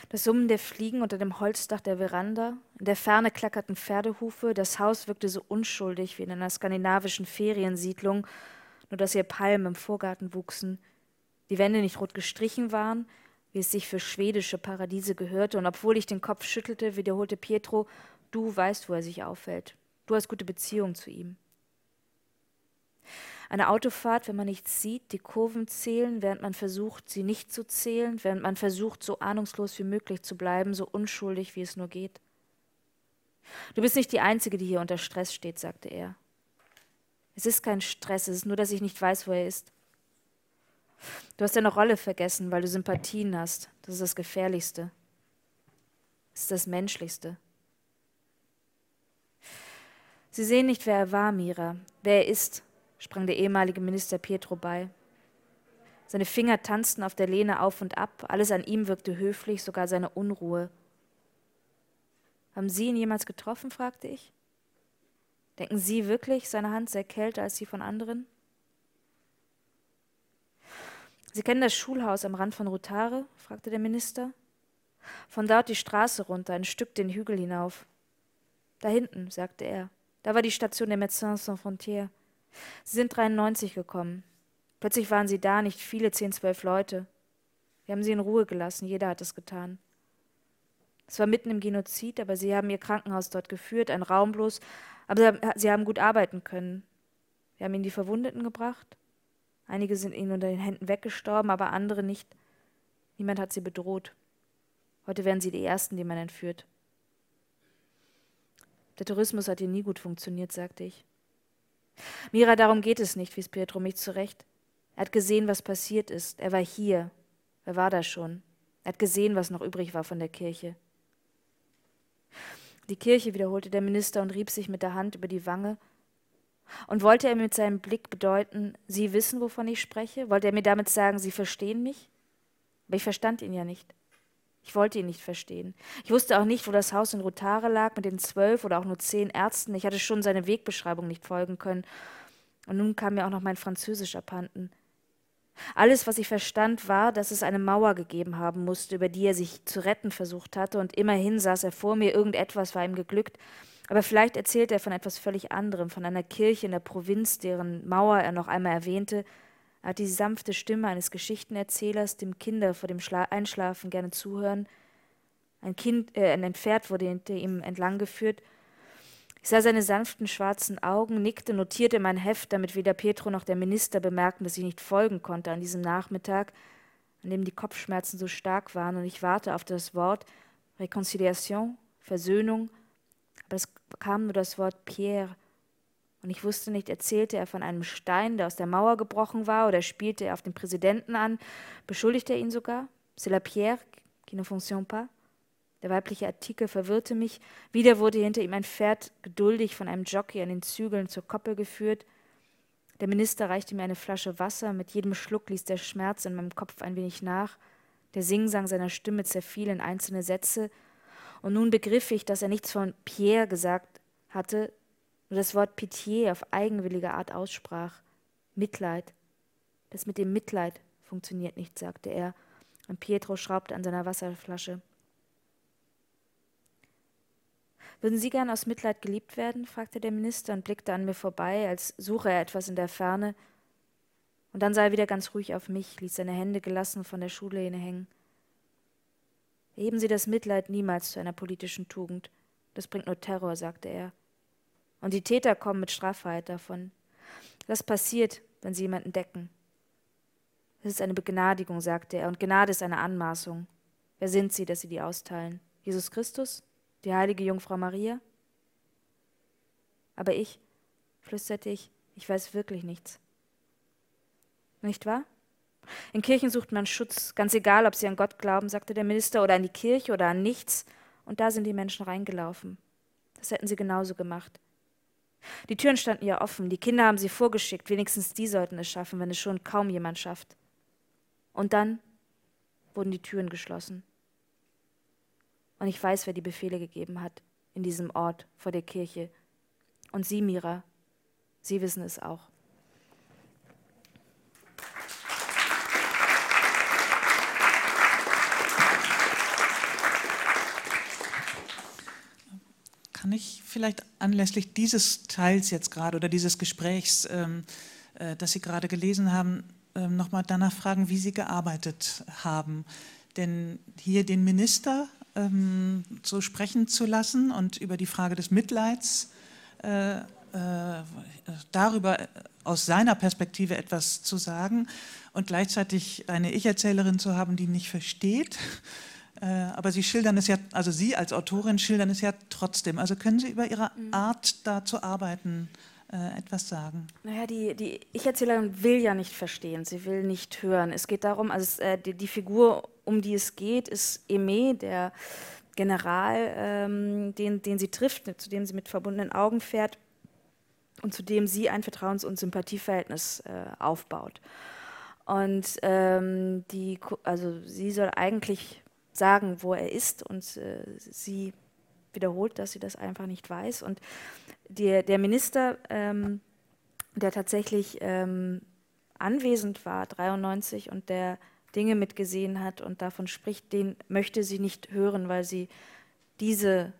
S3: Das Summen der Fliegen unter dem Holzdach der Veranda, in der Ferne klackerten Pferdehufe, das Haus wirkte so unschuldig wie in einer skandinavischen Feriensiedlung, nur dass hier Palmen im Vorgarten wuchsen, die Wände nicht rot gestrichen waren, wie es sich für schwedische Paradiese gehörte, und obwohl ich den Kopf schüttelte, wiederholte Pietro, du weißt, wo er sich aufhält. Du hast gute Beziehung zu ihm. Eine Autofahrt, wenn man nichts sieht, die Kurven zählen, während man versucht, sie nicht zu zählen, während man versucht, so ahnungslos wie möglich zu bleiben, so unschuldig, wie es nur geht. Du bist nicht die Einzige, die hier unter Stress steht, sagte er. Es ist kein Stress, es ist nur, dass ich nicht weiß, wo er ist. Du hast deine Rolle vergessen, weil du Sympathien hast. Das ist das Gefährlichste. Das ist das Menschlichste. Sie sehen nicht, wer er war, Mira, wer er ist, sprang der ehemalige Minister Pietro bei. Seine Finger tanzten auf der Lehne auf und ab, alles an ihm wirkte höflich, sogar seine Unruhe. Haben Sie ihn jemals getroffen? fragte ich. Denken Sie wirklich, seine Hand sei kälter als die von anderen? Sie kennen das Schulhaus am Rand von Rotare? fragte der Minister. Von dort die Straße runter, ein Stück den Hügel hinauf. Da hinten, sagte er. Da war die Station der Médecins Sans Frontières. Sie sind 93 gekommen. Plötzlich waren sie da, nicht viele, zehn, zwölf Leute. Wir haben sie in Ruhe gelassen, jeder hat es getan. Es war mitten im Genozid, aber sie haben ihr Krankenhaus dort geführt, ein Raum bloß, aber sie haben gut arbeiten können. Wir haben ihnen die Verwundeten gebracht. Einige sind ihnen unter den Händen weggestorben, aber andere nicht. Niemand hat sie bedroht. Heute wären sie die Ersten, die man entführt. Der Tourismus hat hier nie gut funktioniert, sagte ich. Mira, darum geht es nicht, wies Pietro mich zurecht. Er hat gesehen, was passiert ist. Er war hier. Er war da schon? Er hat gesehen, was noch übrig war von der Kirche. Die Kirche, wiederholte der Minister und rieb sich mit der Hand über die Wange. Und wollte er mit seinem Blick bedeuten, Sie wissen, wovon ich spreche? Wollte er mir damit sagen, Sie verstehen mich? Aber ich verstand ihn ja nicht. Ich wollte ihn nicht verstehen. Ich wusste auch nicht, wo das Haus in Rotare lag mit den zwölf oder auch nur zehn Ärzten. Ich hatte schon seine Wegbeschreibung nicht folgen können. Und nun kam mir auch noch mein Französisch abhanden. Alles, was ich verstand, war, dass es eine Mauer gegeben haben musste, über die er sich zu retten versucht hatte, und immerhin saß er vor mir, irgendetwas war ihm geglückt, aber vielleicht erzählte er von etwas völlig anderem, von einer Kirche in der Provinz, deren Mauer er noch einmal erwähnte, er hat die sanfte Stimme eines Geschichtenerzählers, dem Kinder vor dem Schla Einschlafen gerne zuhören. Ein Kind, äh, ein Pferd wurde hinter ihm entlang geführt. Ich sah seine sanften schwarzen Augen, nickte, notierte mein Heft, damit weder Pietro noch der Minister bemerkten, dass ich nicht folgen konnte an diesem Nachmittag, an dem die Kopfschmerzen so stark waren, und ich warte auf das Wort Reconciliation, Versöhnung, aber es kam nur das Wort Pierre, und ich wusste nicht, erzählte er von einem Stein, der aus der Mauer gebrochen war, oder spielte er auf den Präsidenten an, beschuldigte er ihn sogar. C'est la pierre qui ne fonctionne pas. Der weibliche Artikel verwirrte mich. Wieder wurde hinter ihm ein Pferd geduldig von einem Jockey an den Zügeln zur Koppel geführt. Der Minister reichte mir eine Flasche Wasser. Mit jedem Schluck ließ der Schmerz in meinem Kopf ein wenig nach. Der Singsang seiner Stimme zerfiel in einzelne Sätze. Und nun begriff ich, dass er nichts von Pierre gesagt hatte, nur das Wort Pitié auf eigenwillige Art aussprach. Mitleid. Das mit dem Mitleid funktioniert nicht, sagte er, und Pietro schraubte an seiner Wasserflasche. Würden Sie gern aus Mitleid geliebt werden? fragte der Minister und blickte an mir vorbei, als suche er etwas in der Ferne. Und dann sah er wieder ganz ruhig auf mich, ließ seine Hände gelassen von der Schuhlehne hängen. Erheben Sie das Mitleid niemals zu einer politischen Tugend. Das bringt nur Terror, sagte er. Und die Täter kommen mit Straffreiheit davon. Das passiert, wenn sie jemanden decken. Es ist eine Begnadigung, sagte er, und Gnade ist eine Anmaßung. Wer sind sie, dass sie die austeilen? Jesus Christus? Die heilige Jungfrau Maria? Aber ich, flüsterte ich, ich weiß wirklich nichts. Nicht wahr? In Kirchen sucht man Schutz, ganz egal, ob sie an Gott glauben, sagte der Minister, oder an die Kirche oder an nichts. Und da sind die Menschen reingelaufen. Das hätten sie genauso gemacht. Die Türen standen ja offen, die Kinder haben sie vorgeschickt, wenigstens die sollten es schaffen, wenn es schon kaum jemand schafft. Und dann wurden die Türen geschlossen. Und ich weiß, wer die Befehle gegeben hat in diesem Ort vor der Kirche. Und Sie, Mira, Sie wissen es auch.
S2: Kann ich vielleicht anlässlich dieses Teils jetzt gerade oder dieses Gesprächs, ähm, äh, das Sie gerade gelesen haben, ähm, nochmal danach fragen, wie Sie gearbeitet haben? Denn hier den Minister ähm, so sprechen zu lassen und über die Frage des Mitleids äh, äh, darüber aus seiner Perspektive etwas zu sagen und gleichzeitig eine Ich-Erzählerin zu haben, die nicht versteht. Äh, aber Sie schildern es ja, also Sie als Autorin schildern es ja trotzdem. Also können Sie über Ihre mhm. Art da zu arbeiten äh, etwas sagen?
S3: Naja, die, die Ich-Erzählerin will ja nicht verstehen, sie will nicht hören. Es geht darum, also es, äh, die, die, Figur, um die es geht, ist Aimé, der General, ähm, den, den sie trifft, zu dem sie mit verbundenen Augen fährt und zu dem sie ein Vertrauens- und Sympathieverhältnis äh, aufbaut. Und ähm, die, also sie soll eigentlich sagen, wo er ist und äh, sie wiederholt, dass sie das einfach nicht weiß. Und der, der Minister, ähm, der tatsächlich ähm, anwesend war, 93, und der Dinge mitgesehen hat und davon spricht, den möchte sie nicht hören, weil sie diese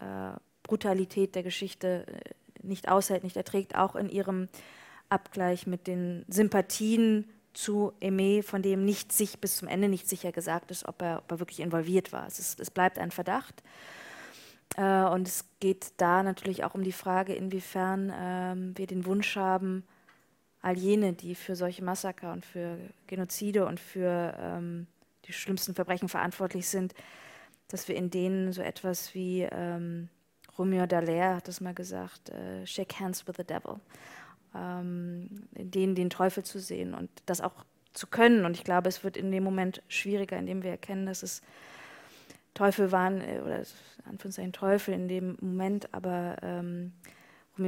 S3: äh, Brutalität der Geschichte äh, nicht aushält, nicht erträgt, auch in ihrem Abgleich mit den Sympathien zu Aimé, von dem nicht sich bis zum Ende nicht sicher gesagt ist, ob er, ob er wirklich involviert war. Es, ist, es bleibt ein Verdacht. Äh, und es geht da natürlich auch um die Frage, inwiefern ähm, wir den Wunsch haben, all jene, die für solche Massaker und für Genozide und für ähm, die schlimmsten Verbrechen verantwortlich sind, dass wir in denen so etwas wie ähm, Romeo Dallaire hat das mal gesagt, äh, shake hands with the devil, ähm, in denen den Teufel zu sehen und das auch zu können. Und ich glaube, es wird in dem Moment schwieriger, indem wir erkennen, dass es Teufel waren, äh, oder Anführungszeichen Teufel in dem Moment, aber ähm,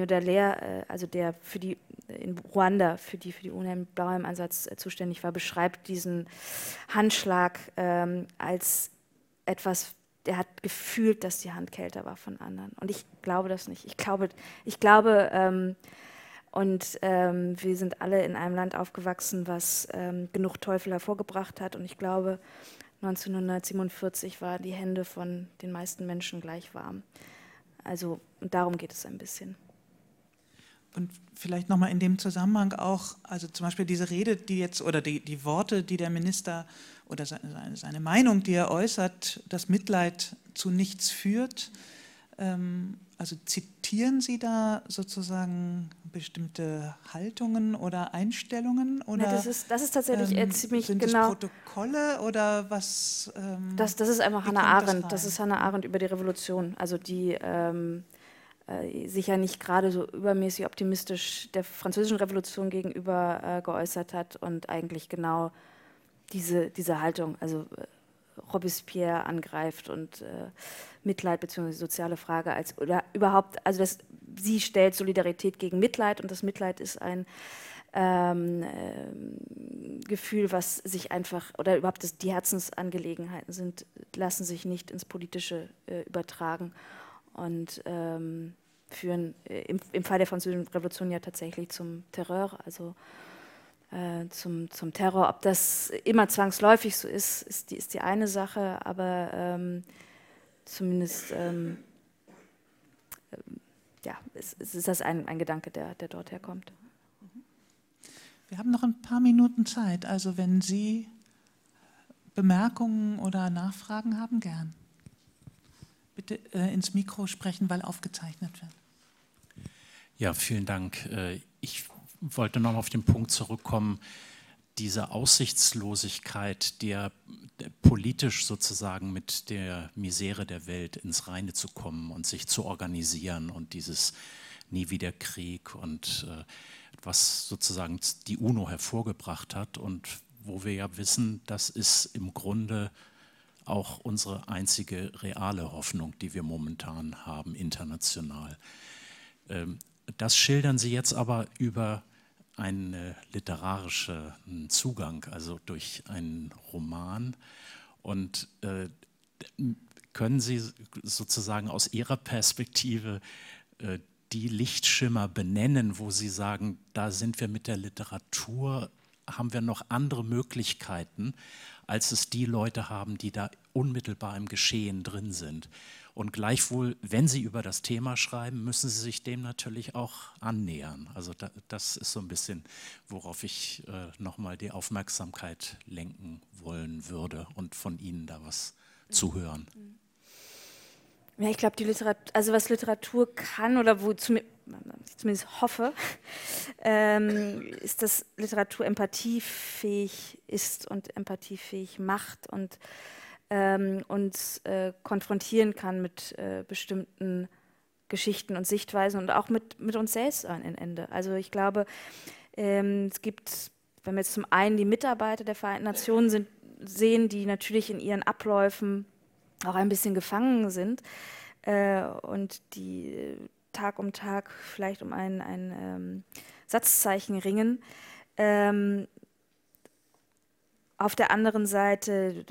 S3: Dallaire, äh, also der für die in Ruanda für die für die UNO Blauhelm-Einsatz äh, zuständig war, beschreibt diesen Handschlag ähm, als etwas, der hat gefühlt, dass die Hand kälter war von anderen. Und ich glaube das nicht. Ich glaube, ich glaube, ähm, und ähm, wir sind alle in einem Land aufgewachsen, was ähm, genug Teufel hervorgebracht hat. Und ich glaube, 1947 waren die Hände von den meisten Menschen gleich warm. Also und darum geht es ein bisschen.
S2: Und vielleicht nochmal in dem Zusammenhang auch, also zum Beispiel diese Rede, die jetzt, oder die, die Worte, die der Minister oder seine, seine Meinung, die er äußert, dass Mitleid zu nichts führt. Ähm, also zitieren Sie da sozusagen bestimmte Haltungen oder Einstellungen? Oder,
S3: ja, das, ist, das ist tatsächlich ähm, ziemlich
S2: sind
S3: genau.
S2: Sind Protokolle oder was?
S3: Ähm, das, das ist einfach Hannah Arendt. Das, das, ist Hannah Arendt über die Revolution. Also die ähm, äh, sich ja nicht gerade so übermäßig optimistisch der französischen Revolution gegenüber äh, geäußert hat und eigentlich genau diese, diese Haltung, also äh, Robespierre angreift und äh, Mitleid bzw. soziale Frage als oder überhaupt, also das, sie stellt Solidarität gegen Mitleid und das Mitleid ist ein ähm, äh, Gefühl, was sich einfach oder überhaupt das, die Herzensangelegenheiten sind, lassen sich nicht ins Politische äh, übertragen und ähm, führen äh, im, im Fall der Französischen Revolution ja tatsächlich zum Terror, also äh, zum, zum Terror. Ob das immer zwangsläufig so ist, ist die, ist die eine Sache, aber ähm, zumindest ähm, äh, ja, ist, ist das ein, ein Gedanke, der, der dort herkommt.
S2: Wir haben noch ein paar Minuten Zeit, also wenn Sie Bemerkungen oder Nachfragen haben, gern. Bitte äh, ins Mikro sprechen, weil aufgezeichnet wird.
S4: Ja, vielen Dank. Äh, ich wollte noch auf den Punkt zurückkommen, diese Aussichtslosigkeit, der, der, politisch sozusagen mit der Misere der Welt ins Reine zu kommen und sich zu organisieren und dieses nie wieder Krieg und äh, was sozusagen die UNO hervorgebracht hat und wo wir ja wissen, das ist im Grunde auch unsere einzige reale Hoffnung, die wir momentan haben international. Ähm, das schildern Sie jetzt aber über einen literarischen Zugang, also durch einen Roman. Und äh, können Sie sozusagen aus Ihrer Perspektive äh, die Lichtschimmer benennen, wo Sie sagen, da sind wir mit der Literatur, haben wir noch andere Möglichkeiten, als es die Leute haben, die da unmittelbar im Geschehen drin sind. Und gleichwohl, wenn Sie über das Thema schreiben, müssen Sie sich dem natürlich auch annähern. Also da, das ist so ein bisschen, worauf ich äh, nochmal die Aufmerksamkeit lenken wollen würde und von Ihnen da was zu hören.
S3: Ja, ich glaube, also was Literatur kann oder wo ich zumindest hoffe, ähm, ist, dass Literatur empathiefähig ist und empathiefähig macht und ähm, uns äh, konfrontieren kann mit äh, bestimmten Geschichten und Sichtweisen und auch mit, mit uns selbst am Ende. Also ich glaube, ähm, es gibt, wenn wir jetzt zum einen die Mitarbeiter der Vereinten Nationen sind, sehen, die natürlich in ihren Abläufen auch ein bisschen gefangen sind äh, und die Tag um Tag vielleicht um ein, ein ähm, Satzzeichen ringen. Ähm, auf der anderen Seite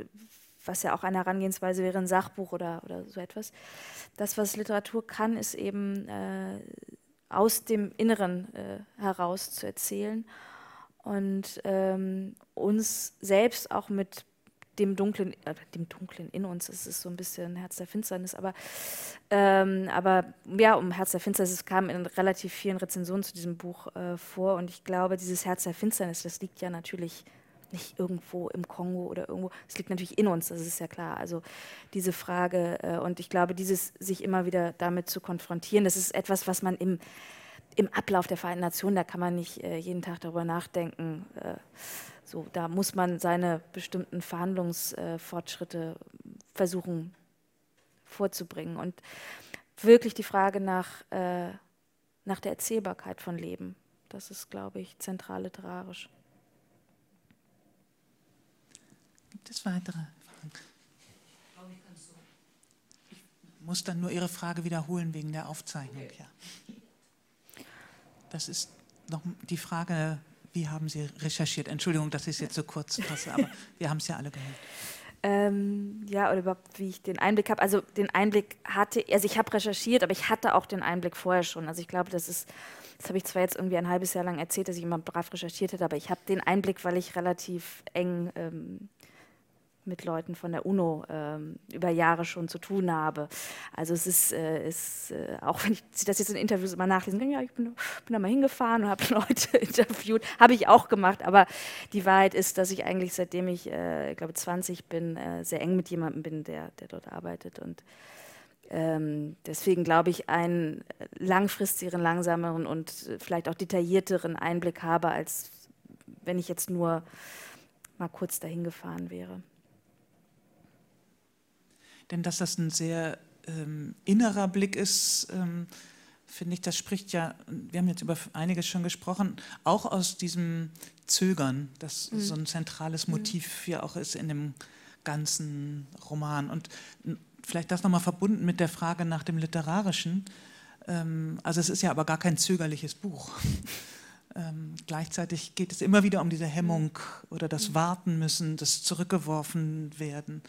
S3: was ja auch eine Herangehensweise wäre, ein Sachbuch oder, oder so etwas. Das, was Literatur kann, ist eben äh, aus dem Inneren äh, heraus zu erzählen und ähm, uns selbst auch mit dem Dunklen, äh, dem Dunklen in uns, es ist so ein bisschen Herz der Finsternis, aber, ähm, aber ja, um Herz der Finsternis, es kam in relativ vielen Rezensionen zu diesem Buch äh, vor und ich glaube, dieses Herz der Finsternis, das liegt ja natürlich nicht irgendwo im Kongo oder irgendwo. Es liegt natürlich in uns, das ist ja klar. Also diese Frage äh, und ich glaube, dieses sich immer wieder damit zu konfrontieren, das ist etwas, was man im, im Ablauf der Vereinten Nationen, da kann man nicht äh, jeden Tag darüber nachdenken. Äh, so, da muss man seine bestimmten Verhandlungsfortschritte versuchen vorzubringen und wirklich die Frage nach, äh, nach der Erzählbarkeit von Leben. Das ist, glaube ich, zentral literarisch.
S2: Gibt es weitere Fragen? Ich muss dann nur Ihre Frage wiederholen wegen der Aufzeichnung. Ja. Das ist noch die Frage, wie haben Sie recherchiert? Entschuldigung, dass ich es jetzt so kurz fasse, aber wir haben es ja alle gehört.
S3: Ähm, ja, oder überhaupt, wie ich den Einblick habe. Also den Einblick hatte, also ich habe recherchiert, aber ich hatte auch den Einblick vorher schon. Also ich glaube, das ist, das habe ich zwar jetzt irgendwie ein halbes Jahr lang erzählt, dass ich immer brav recherchiert hätte, aber ich habe den Einblick, weil ich relativ eng ähm, mit Leuten von der UNO ähm, über Jahre schon zu tun habe. Also es ist, äh, ist äh, auch wenn ich das jetzt in Interviews immer nachlesen kann, ja, ich bin, bin da mal hingefahren und habe Leute interviewt, habe ich auch gemacht, aber die Wahrheit ist, dass ich eigentlich seitdem ich, äh, ich glaube, 20 bin, äh, sehr eng mit jemandem bin, der, der dort arbeitet und ähm, deswegen glaube ich, einen langfristigeren, langsameren und vielleicht auch detaillierteren Einblick habe, als wenn ich jetzt nur mal kurz dahin gefahren wäre.
S2: Denn dass das ein sehr ähm, innerer Blick ist, ähm, finde ich, das spricht ja, wir haben jetzt über einiges schon gesprochen, auch aus diesem Zögern, das mhm. so ein zentrales mhm. Motiv ja auch ist in dem ganzen Roman. Und vielleicht das nochmal verbunden mit der Frage nach dem Literarischen. Ähm, also es ist ja aber gar kein zögerliches Buch. Ähm, gleichzeitig geht es immer wieder um diese Hemmung oder das mhm. Warten müssen, das zurückgeworfen werden.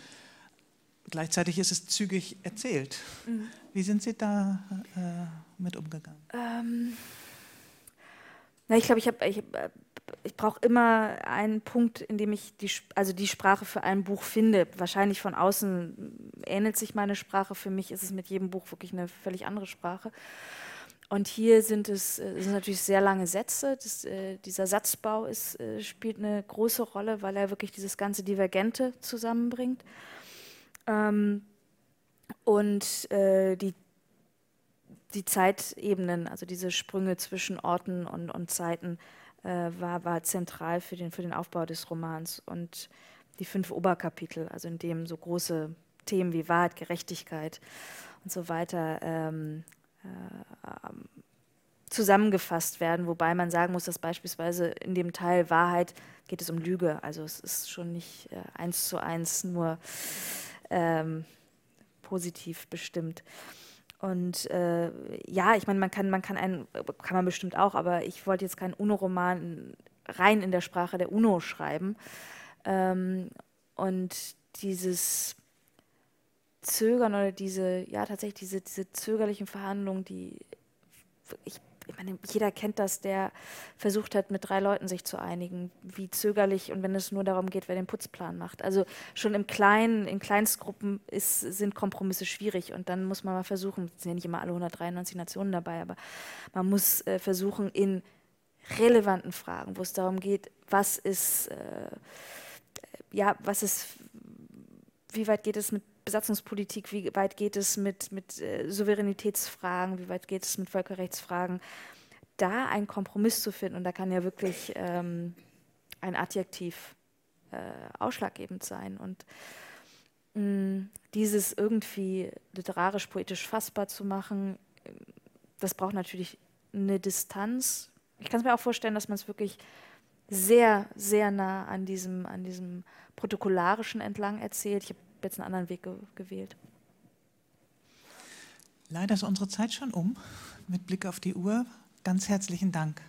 S2: Gleichzeitig ist es zügig erzählt. Mhm. Wie sind Sie da äh, mit umgegangen? Ähm,
S3: na, ich glaube, ich, ich, äh, ich brauche immer einen Punkt, in dem ich die, also die Sprache für ein Buch finde. Wahrscheinlich von außen ähnelt sich meine Sprache. Für mich ist es mit jedem Buch wirklich eine völlig andere Sprache. Und hier sind es äh, sind natürlich sehr lange Sätze. Das, äh, dieser Satzbau ist, äh, spielt eine große Rolle, weil er wirklich dieses ganze Divergente zusammenbringt. Ähm, und äh, die, die Zeitebenen, also diese Sprünge zwischen Orten und, und Zeiten, äh, war, war zentral für den, für den Aufbau des Romans. Und die fünf Oberkapitel, also in dem so große Themen wie Wahrheit, Gerechtigkeit und so weiter ähm, äh, zusammengefasst werden, wobei man sagen muss, dass beispielsweise in dem Teil Wahrheit geht es um Lüge. Also es ist schon nicht äh, eins zu eins nur ähm, positiv bestimmt. Und äh, ja, ich meine, man kann, man kann einen, kann man bestimmt auch, aber ich wollte jetzt keinen UNO-Roman rein in der Sprache der UNO schreiben. Ähm, und dieses Zögern oder diese, ja, tatsächlich diese, diese zögerlichen Verhandlungen, die ich ich meine, jeder kennt das, der versucht hat, mit drei Leuten sich zu einigen, wie zögerlich und wenn es nur darum geht, wer den Putzplan macht. Also schon im Kleinen, in Kleinstgruppen ist, sind Kompromisse schwierig und dann muss man mal versuchen, es sind ja nicht immer alle 193 Nationen dabei, aber man muss äh, versuchen, in relevanten Fragen, wo es darum geht, was ist, äh, ja, was ist, wie weit geht es mit Besatzungspolitik, wie weit geht es mit, mit äh, Souveränitätsfragen, wie weit geht es mit Völkerrechtsfragen, da einen Kompromiss zu finden. Und da kann ja wirklich ähm, ein Adjektiv äh, ausschlaggebend sein. Und mh, dieses irgendwie literarisch, poetisch fassbar zu machen, das braucht natürlich eine Distanz. Ich kann es mir auch vorstellen, dass man es wirklich sehr, sehr nah an diesem, an diesem protokollarischen entlang erzählt. Ich habe jetzt einen anderen Weg ge gewählt.
S2: Leider ist unsere Zeit schon um. Mit Blick auf die Uhr, ganz herzlichen Dank.